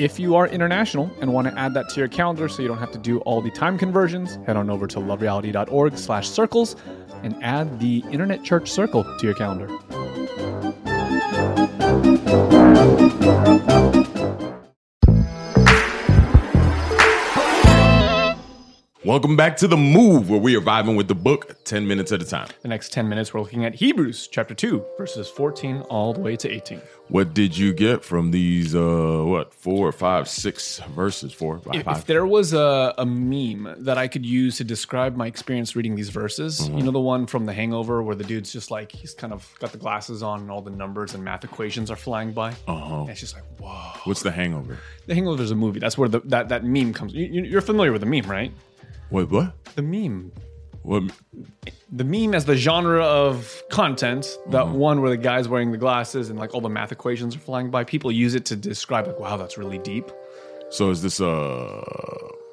If you are international and want to add that to your calendar so you don't have to do all the time conversions, head on over to lovereality.org slash circles and add the Internet Church Circle to your calendar. Welcome back to The Move, where we are vibing with the book 10 minutes at a time. The next 10 minutes, we're looking at Hebrews chapter 2, verses 14 all the way to 18. What did you get from these, uh, what, four, five, six verses? Four, five, If, five? if there was a, a meme that I could use to describe my experience reading these verses, you know, the one from The Hangover where the dude's just like, he's kind of got the glasses on and all the numbers and math equations are flying by. Uh-huh. And it's just like, whoa. What's the hangover? The Hangover is a movie. That's where the, that, that meme comes. You- you're familiar with the meme, right? Wait, what? The meme. What? The meme as the genre of content, that one where the guy's wearing the glasses and like all the math equations are flying by, people use it to describe like, wow, that's really deep. So is this, uh,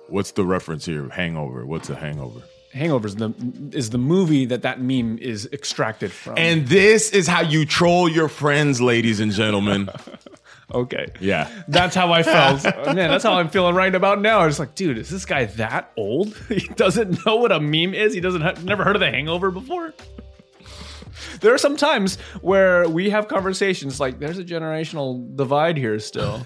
what's the reference here? Hangover. What's a hangover? Hangovers the is the movie that that meme is extracted from. And this is how you troll your friends, ladies and gentlemen. okay, yeah. that's how I felt. Man, that's how I'm feeling right about now. I was like, dude, is this guy that old? He doesn't know what a meme is. He doesn't have, never heard of the Hangover before. There are some times where we have conversations like, there's a generational divide here still.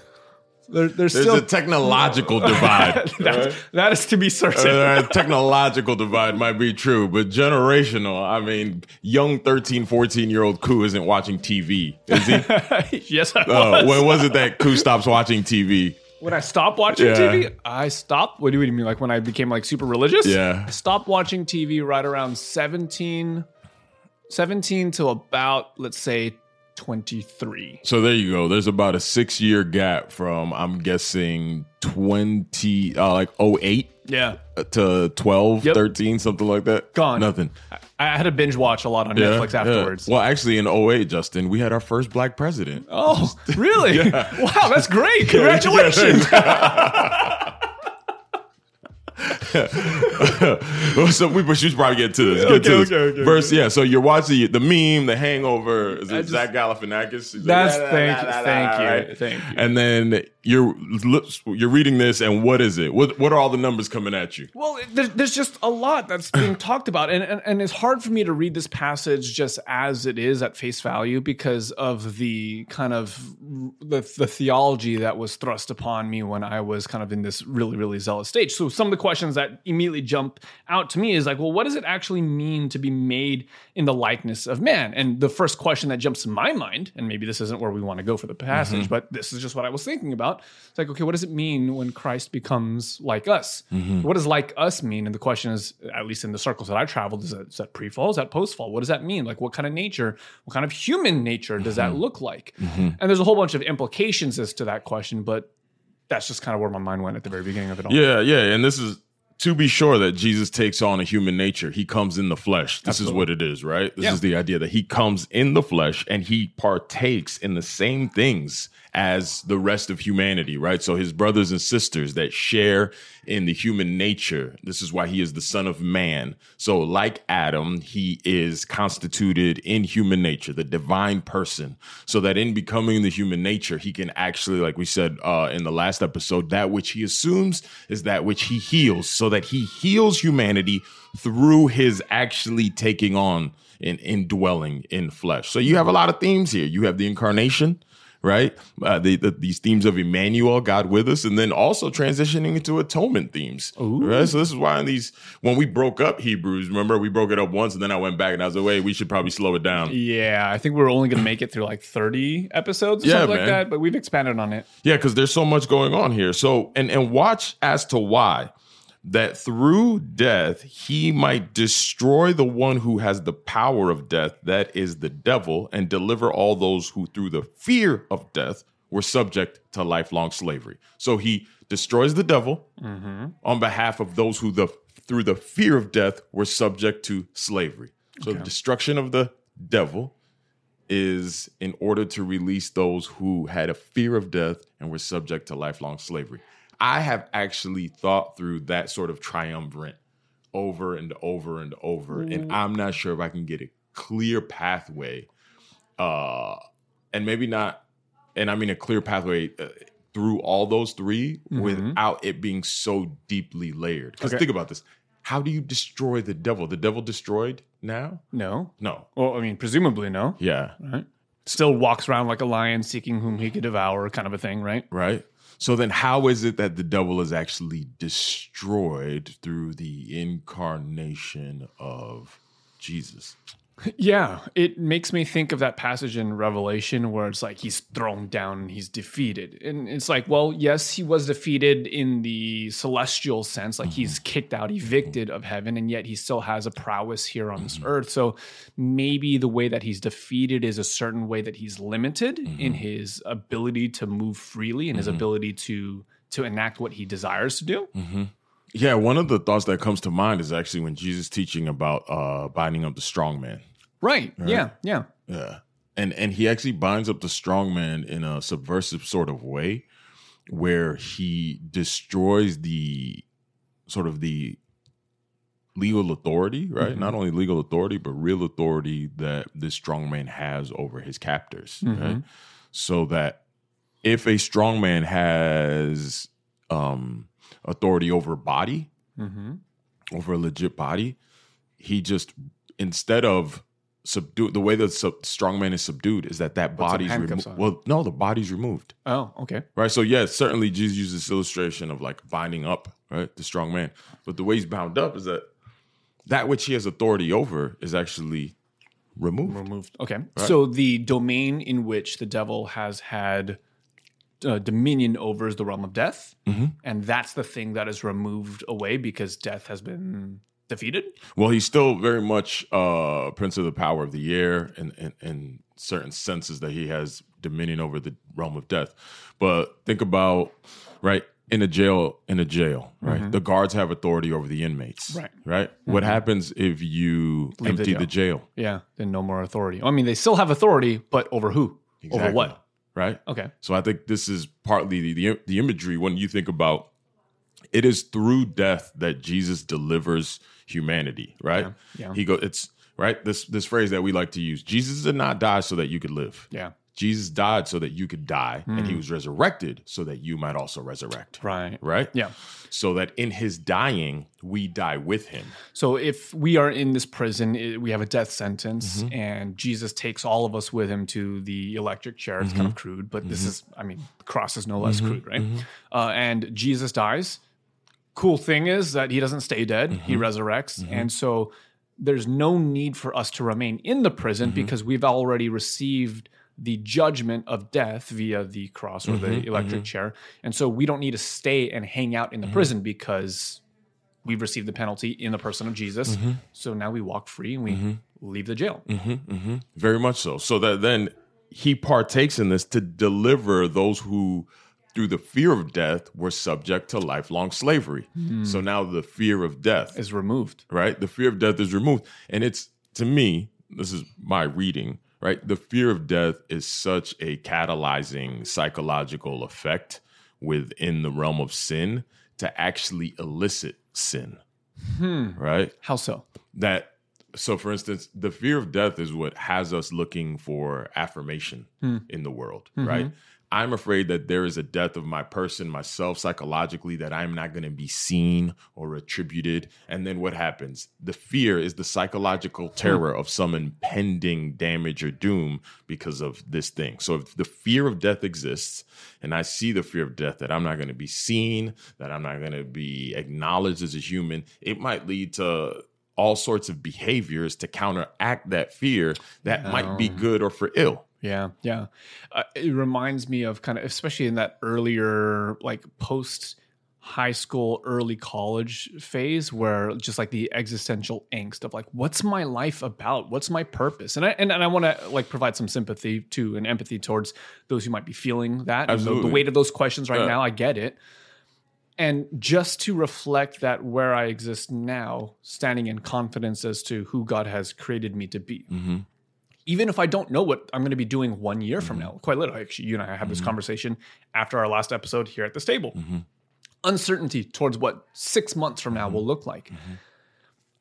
There, there's, There's still a technological divide. that's, that is to be certain. Uh, technological divide might be true, but generational, I mean, young 13, 14 year old Khoe isn't watching TV, is he? yes, I Oh, was. when was it that Khoe stops watching TV? When I stopped watching Yeah. TV, I stopped. What do you mean? Like when I became like super religious? Yeah. I stopped watching TV right around 17, 17 to about, let's say, 23. So there you go. There's about a six year gap from, I'm guessing, 20, uh, like 08 Yeah. to 12, Yep. 13, something like that. Gone. Nothing. I, I had to binge watch a lot on Yeah, Netflix yeah. afterwards. Well, actually, in 08, Justin, we had our first black president. Oh, really? Wow, that's great. Congratulations. so we, we should probably get to this. Get Okay, to this. okay, okay, Verse, yeah. So you're watching the meme, the Hangover. Is it just- Zach Galifianakis? Like, That's "La, la, thank you, thank you, right? thank you. And then you're you're reading this, and what is it? What what are all the numbers coming at you? Well, there's, there's just a lot that's being talked about, and, and and it's hard for me to read this passage just as it is at face value because of the kind of the, the theology that was thrust upon me when I was kind of in this really really zealous stage. So some of the questions that immediately jump out to me is like, well, what does it actually mean to be made in the likeness of man? And the first question that jumps to my mind, and maybe this isn't where we want to go for the passage, mm-hmm. but this is just what I was thinking about. It's like, okay, what does it mean when Christ becomes like us? Mm-hmm. What does like us mean? And the question is, at least in the circles that I traveled, is that, is that pre-fall? Is that post-fall? What does that mean? Like, what kind of nature, what kind of human nature does that mm-hmm. look like? And there's a whole bunch of implications as to that question, but that's just kind of where my mind went at the very beginning of it all. Yeah, yeah. And this is to be sure that Jesus takes on a human nature, he comes in the flesh. This Absolutely. is what it is, right? This Yeah. is the idea that he comes in the flesh and he partakes in the same things as the rest of humanity, right? So his brothers and sisters that share in the human nature. This is why he is the son of man. So like Adam, he is constituted in human nature, the divine person, so that in becoming the human nature, he can actually, like we said uh, in the last episode, that which he assumes is that which he heals, so that he heals humanity through his actually taking on and indwelling in flesh. So you have a lot of themes here. You have the incarnation, right? Uh, the, the, these themes of Emmanuel, God with us, and then also transitioning into atonement themes, right? So this is why in these when we broke up Hebrews, remember we broke it up once, and then I went back and I was like, wait, we should probably slow it down. Yeah, I think we're only going to make it through like 30 episodes or Yeah, something like man. that, but we've expanded on it. Yeah, because there's so much going on here. So and and watch as to why that through death he might destroy the one who has the power of death, that is the devil, and deliver all those who through the fear of death were subject to lifelong slavery. So he destroys the devil mm-hmm. on behalf of those who the through the fear of death were subject to slavery. So the destruction of the devil is in order to release those who had a fear of death and were subject to lifelong slavery. I have actually thought through that sort of triumvirate over and over and over, and I'm not sure if I can get a clear pathway, uh, and maybe not, and I mean a clear pathway uh, through all those 3 without it being so deeply layered. Because Okay. think about this: how do you destroy the devil? The devil destroyed now? No. No. Well, I mean, presumably no. Yeah. Right? Still walks around like a lion seeking whom he could devour, kind of a thing, right? right? So then, how is it that the devil is actually destroyed through the incarnation of Jesus? Yeah, it makes me think of that passage in Revelation where it's like he's thrown down and he's defeated. And it's like, well, yes, he was defeated in the celestial sense, like he's mm-hmm. kicked out, evicted of heaven, and yet he still has a prowess here on this mm-hmm. earth. So maybe the way that he's defeated is a certain way that he's limited in mm-hmm. his ability to move freely and his ability to to enact what he desires to do. Yeah, one of the thoughts that comes to mind is actually when Jesus teaching about uh, binding up the strong man. Right. Yeah. Yeah. Yeah. And and he actually binds up the strong man in a subversive sort of way where he destroys the sort of the legal authority, right? Not only legal authority, but real authority that this strong man has over his captors, right? So that if a strong man has um authority over body, Mm-hmm. over a legit body, he just instead of subdue the way that sub, strong man is subdued is that that body's removed. Well, no, the body's removed, Oh, okay. right? So yeah, certainly Jesus uses this illustration of like binding up, right, the strong man. But the way he's bound up is that that which he has authority over is actually removed. removed. Okay. So the domain in which the devil has had uh, dominion over is the realm of death, and that's the thing that is removed away because death has been defeated. Well, he's still very much uh prince of the power of the air and in, in certain senses that he has dominion over the realm of death. But think about right in a jail in a jail, right? The guards have authority over the inmates. Right. Right? What happens if you Leave the empty the jail? Yeah. Then no more authority. I mean, they still have authority, but over who? Over what? Right? Okay. So I think this is partly the, the the imagery when you think about it is through death that Jesus delivers humanity, right? Yeah, yeah. He go it's right this this phrase that we like to use. Jesus did not die so that you could live. Yeah. Jesus died so that you could die and Hmm. he was resurrected so that you might also resurrect. Right. Right? Yeah. So that in his dying we die with him. So if we are in this prison, we have a death sentence, Mm-hmm. and Jesus takes all of us with him to the electric chair. It's Mm-hmm. kind of crude, but this is, I mean, the cross is no less crude, right? Uh, and Jesus dies. Cool thing is that he doesn't stay dead; he Mm-hmm. resurrects, and so there's no need for us to remain in the prison Mm-hmm. because we've already received the judgment of death via the cross or Mm-hmm. the electric chair, and so we don't need to stay and hang out in Mm-hmm. the prison because we've received the penalty in the person of Jesus. Mm-hmm. So now we walk free and we leave the jail. Very much so. So that then he partakes in this to deliver those who through the fear of death were subject to lifelong slavery. So now the fear of death Is removed. right? The fear of death is removed. And it's, to me, this is my reading, right? The fear of death is such a catalyzing psychological effect within the realm of sin to actually elicit sin, hmm. right? How so? That, so for instance, the fear of death is what has us looking for affirmation hmm. in the world, mm-hmm. right? I'm afraid that there is a death of my person, myself, psychologically, that I'm not going to be seen or attributed. And then what happens? The fear is the psychological hmm. terror of some impending damage or doom because of this thing. So if the fear of death exists, and I see the fear of death that I'm not going to be seen, that I'm not going to be acknowledged as a human, it might lead to all sorts of behaviors to counteract that fear that might be good or for ill. Yeah, yeah. Uh, it reminds me of kind of, especially in that earlier, like post high school, early college phase, where just like the existential angst of like, what's my life about? What's my purpose? And I and, and I want to like provide some sympathy to and empathy towards those who might be feeling that. and the- The, weight of those questions right Yeah. now, I get it. And just to reflect that where I exist now, standing in confidence as to who God has created me to be even if I don't know what I'm going to be doing one year from mm-hmm. now, quite literally, actually, you and I had this mm-hmm. conversation after our last episode here at the stable. Mm-hmm. Uncertainty towards what six months from now will look like.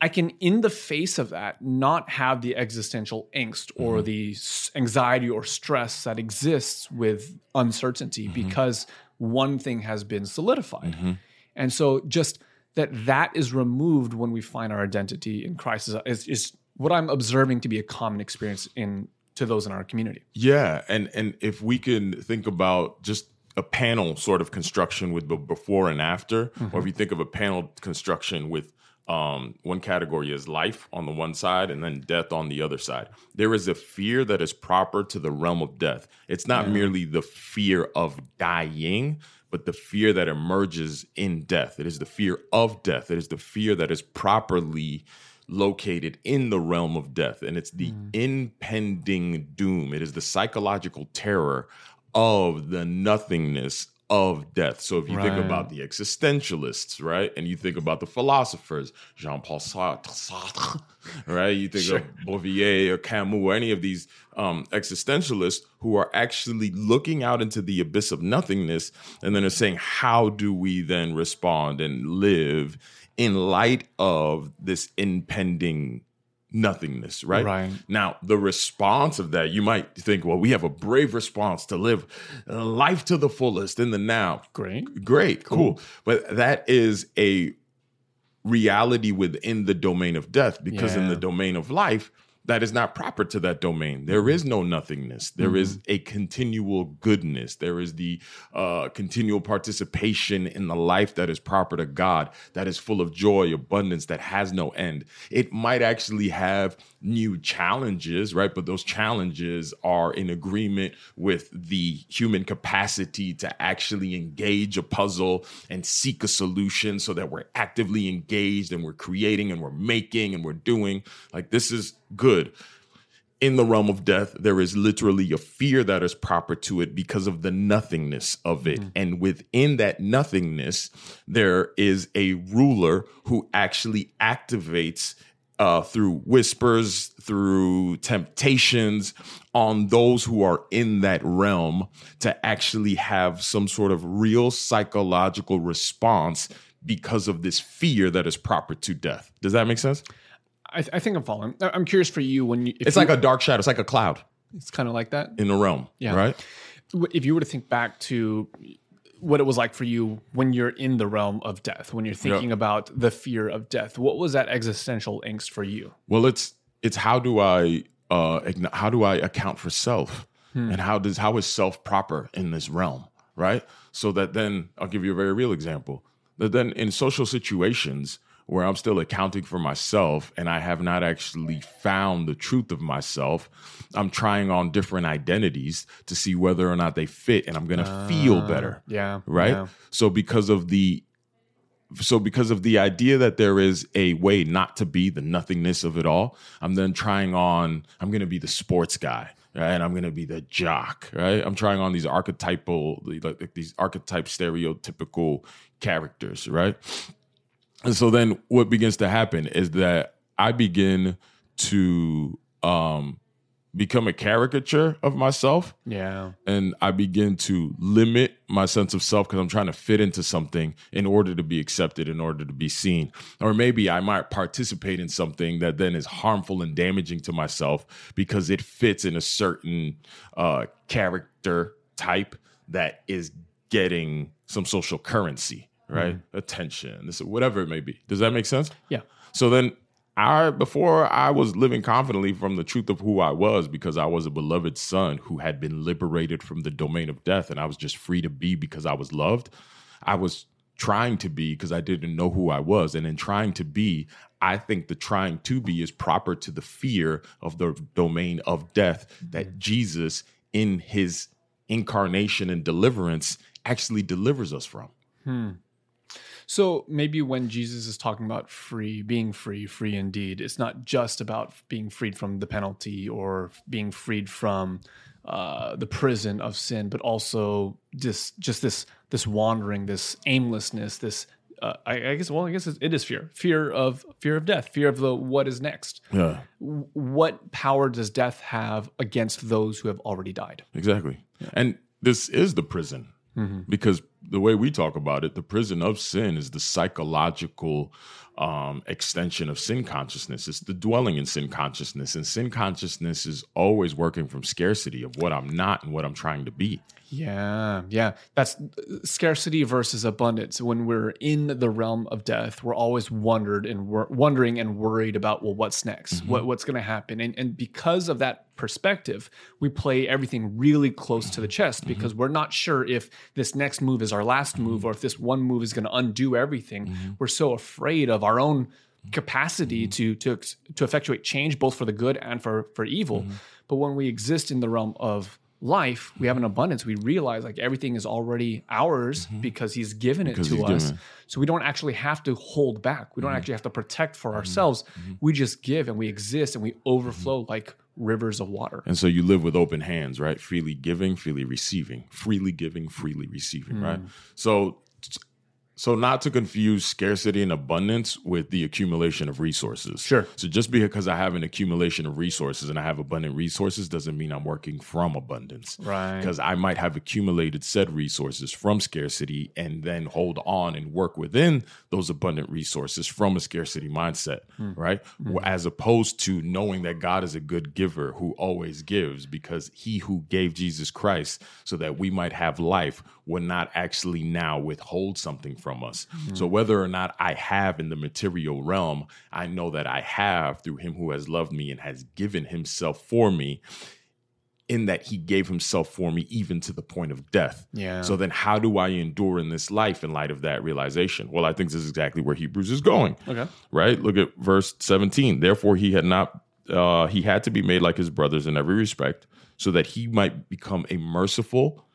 I can, in the face of that, not have the existential angst or the anxiety or stress that exists with uncertainty because one thing has been solidified. And so, just that that is removed when we find our identity in Christ is, is, is what I'm observing to be a common experience in to those in our community. Yeah, and and if we can think about just a panel sort of construction with the before and after, or if you think of a panel construction with um, one category is life on the one side and then death on the other side. There is a fear that is proper to the realm of death. It's not merely the fear of dying, but the fear that emerges in death. It is the fear of death. It is the fear that is properly located in the realm of death. And it's the impending doom. It is the psychological terror of the nothingness of death. So if you think about the existentialists, right? And you think about the philosophers, Jean Paul Sartre, right? You think of Beauvoir or Camus or any of these um, existentialists who are actually looking out into the abyss of nothingness and then are saying, how do we then respond and live in light of this impending nothingness, right? Right. Now, the response of that, you might think, well, we have a brave response to live life to the fullest in the now. Great. Great, cool. But that is a reality within the domain of death because in the domain of life, that is not proper to that domain. There is no nothingness. There is a continual goodness. There is the uh, continual participation in the life that is proper to God, that is full of joy, abundance, that has no end. It might actually have new challenges, right? But those challenges are in agreement with the human capacity to actually engage a puzzle and seek a solution so that we're actively engaged and we're creating and we're making and we're doing. Like, this is good. In the realm of death, there is literally a fear that is proper to it because of the nothingness of it. And within that nothingness, there is a ruler who actually activates uh, through whispers, through temptations on those who are in that realm to actually have some sort of real psychological response because of this fear that is proper to death. Does that make sense? I, I think I'm following. I'm curious for you when you. If It's you- like a dark shadow. It's like a cloud It's kind of like that. in the realm. Yeah. Right. If you were to think back to what it was like for you when you're in the realm of death, when you're thinking about the fear of death, what was that existential angst for you? Well, it's it's how do I uh how do I account for self, and how does how is self proper in this realm, right? So that then I'll give you a very real example. That then in social situations where I'm still accounting for myself and I have not actually found the truth of myself, I'm trying on different identities to see whether or not they fit, and I'm gonna feel uh, better Yeah. right? yeah. So because of the so because of the idea that there is a way not to be the nothingness of it all, I'm then trying on I'm going to be the sports guy right? And I'm gonna be the jock, right? I'm trying on these archetypal, like, like these archetype stereotypical characters, right? And so then what begins to happen is that I begin to um become a caricature of myself Yeah. and I begin to limit my sense of self because I'm trying to fit into something in order to be accepted, in order to be seen. Or maybe I might participate in something that then is harmful and damaging to myself because it fits in a certain uh, character type that is getting some social currency, right? Mm-hmm. Attention, this whatever it may be. Does that make sense? Yeah. So then I before I was living confidently from the truth of who I was because I was a beloved son who had been liberated from the domain of death and I was just free to be because I was loved. I was trying to be because I didn't know who I was and in trying to be I think the trying to be is proper to the fear of the domain of death that mm-hmm. Jesus in his incarnation and deliverance actually delivers us from. Hmm. So maybe when Jesus is talking about free, being free, free indeed, it's not just about being freed from the penalty or being freed from uh, the prison of sin, but also just just this this wandering, this aimlessness, this uh, I, I guess well, I guess it is fear, fear of fear of death, fear of the what is next. Yeah. What power does death have against those who have already died? Exactly. And this is the prison because the way we talk about it, the prison of sin is the psychological um, extension of sin consciousness. It's the dwelling in sin consciousness. And sin consciousness is always working from scarcity of what I'm not and what I'm trying to be. Yeah, yeah. That's scarcity versus abundance. When we're in the realm of death, we're always wondered and wor- wondering and worried about well, what's next? Mm-hmm. What what's going to happen? And and because of that perspective, we play everything really close to the mm-hmm. chest mm-hmm. because we're not sure if this next move is our last move or if this one move is going to undo everything. We're so afraid of our own mm-hmm. capacity mm-hmm. to to to effectuate change both for the good and for for evil. Mm-hmm. But when we exist in the realm of life, we have an abundance. We realize like everything is already ours because he's given it Because to us. it. Mm-hmm. So we don't actually have to hold back. We don't actually have to protect for ourselves. We just give and we exist and we overflow Mm-hmm. like rivers of water. And so you live with open hands, right? Freely giving, freely receiving, freely giving, freely receiving, right? Mm. So so not to confuse scarcity and abundance with the accumulation of resources. Sure. So just because I have an accumulation of resources and I have abundant resources doesn't mean I'm working from abundance. Right. Because I might have accumulated said resources from scarcity and then hold on and work within those abundant resources from a scarcity mindset, hmm. right? Hmm. As opposed to knowing that God is a good giver who always gives because he who gave Jesus Christ so that we might have life would not actually now withhold something from us. So whether or not I have in the material realm, I know that I have through him who has loved me and has given himself for me in that he gave himself for me even to the point of death. Yeah. So then how do I endure in this life in light of that realization? Well, I think this is exactly where Hebrews is going. Okay. Right? Look at verse 17. Therefore he had not uh he had to be made like his brothers in every respect so that he might become a merciful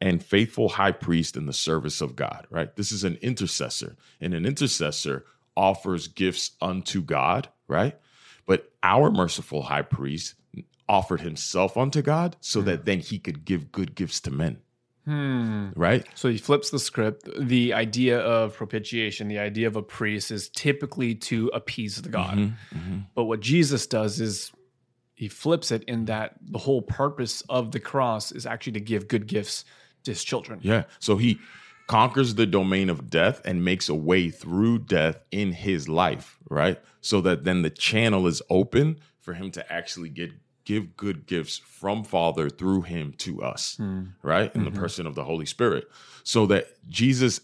and faithful high priest in the service of God, right? This is an intercessor, and an intercessor offers gifts unto God, right? But our merciful high priest offered himself unto God so that then he could give good gifts to men, Hmm. right? So he flips the script. The idea of propitiation, the idea of a priest is typically to appease the God. Mm-hmm. But what Jesus does is he flips it in that the whole purpose of the cross is actually to give good gifts to his children. Yeah. So he conquers the domain of death and makes a way through death in his life, right? So that then the channel is open for him to actually get give good gifts from Father through him to us, hmm. right? In the mm-hmm. person of the Holy Spirit. So that Jesus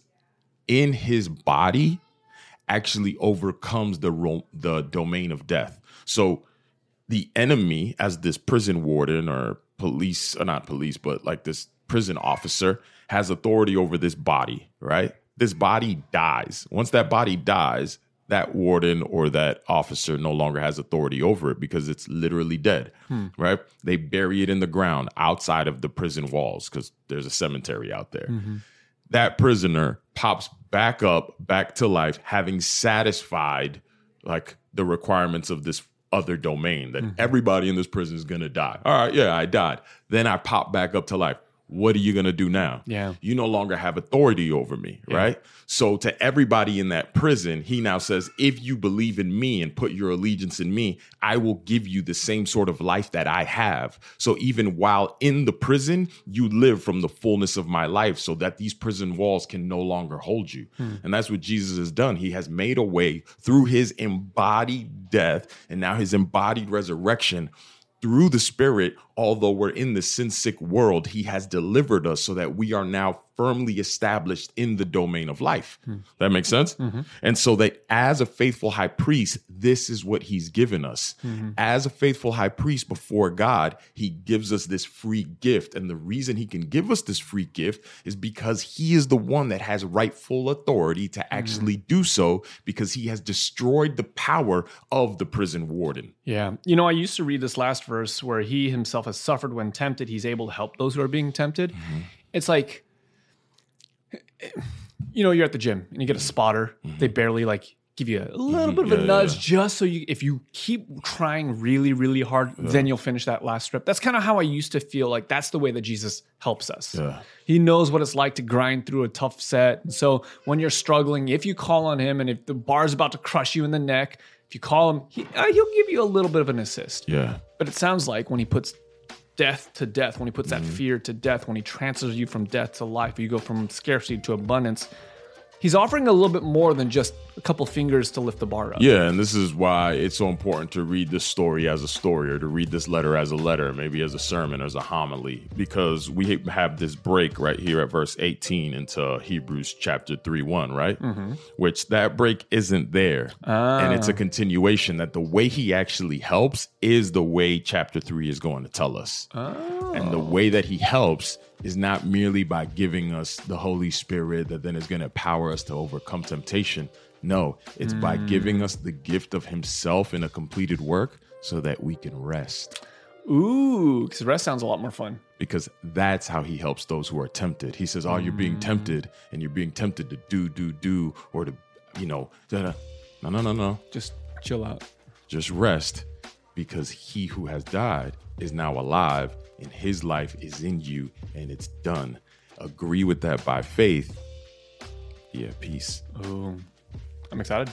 in his body actually overcomes the ro- the domain of death. So the enemy as this prison warden or police or not police but like this prison officer has authority over this body right? This body dies. Once that body dies that warden or that officer no longer has authority over it because it's literally dead hmm. right? They bury it in the ground outside of the prison walls because there's a cemetery out there. Mm-hmm. That prisoner pops back up back to life having satisfied like the requirements of this other domain that mm-hmm. everybody in this prison is going to die. All right, yeah, I died. Then I pop back up to life. What are you going to do now? Yeah. You no longer have authority over me, right? So to everybody in that prison, he now says, if you believe in me and put your allegiance in me, I will give you the same sort of life that I have. So even while in the prison, you live from the fullness of my life so that these prison walls can no longer hold you. Hmm. And that's what Jesus has done. He has made a way through his embodied death and now his embodied resurrection through the Spirit, although we're in the sin sick world, He has delivered us so that we are now firmly established in the domain of life. Hmm. That makes sense? Mm-hmm. And so that as a faithful high priest, this is what He's given us. Mm-hmm. As a faithful high priest before God, He gives us this free gift. And the reason He can give us this free gift is because He is the one that has rightful authority to mm-hmm. actually do so because He has destroyed the power of the prison warden. Yeah. You know, I used to read this last verse where he himself has suffered when tempted. He's able to help those who are being tempted. Mm-hmm. It's like, you know, you're at the gym and you get a spotter. Mm-hmm. They barely like give you a little mm-hmm. bit of a nudge yeah. just so you, if you keep trying really, really hard, then you'll finish that last strip. That's kind of how I used to feel like that's the way that Jesus helps us. Yeah. He knows what it's like to grind through a tough set. And so when you're struggling, if you call on him and if the bar's about to crush you in the neck, if you call him, he, uh, he'll give you a little bit of an assist. Yeah. But it sounds like when he puts death to death, when he puts Mm-hmm. that fear to death, when he transfers you from death to life, you go from scarcity to abundance, he's offering a little bit more than just a couple fingers to lift the bar up. Yeah, and this is why it's so important to read this story as a story or to read this letter as a letter, maybe as a sermon, or as a homily, because we have this break right here at verse 18 into Hebrews chapter 3 1, right? Mm-hmm. Which that break isn't there. And it's a ah. continuation that the way he actually helps is the way chapter 3 is going to tell us. Oh. And the way that he helps is not merely by giving us the Holy Spirit that then is going to power us to overcome temptation. No, it's by mm. giving us the gift of himself in a completed work so that we can rest. Ooh, because rest sounds a lot more fun. Because that's how he helps those who are tempted. He says, Oh, you're being mm. tempted, and you're being tempted to do, do, do, or to, you know, da-da. no, no, no, no. Just chill out. Just rest because he who has died is now alive in his life is in you and it's done. Agree with that by faith. Yeah, peace. Oh, I'm excited.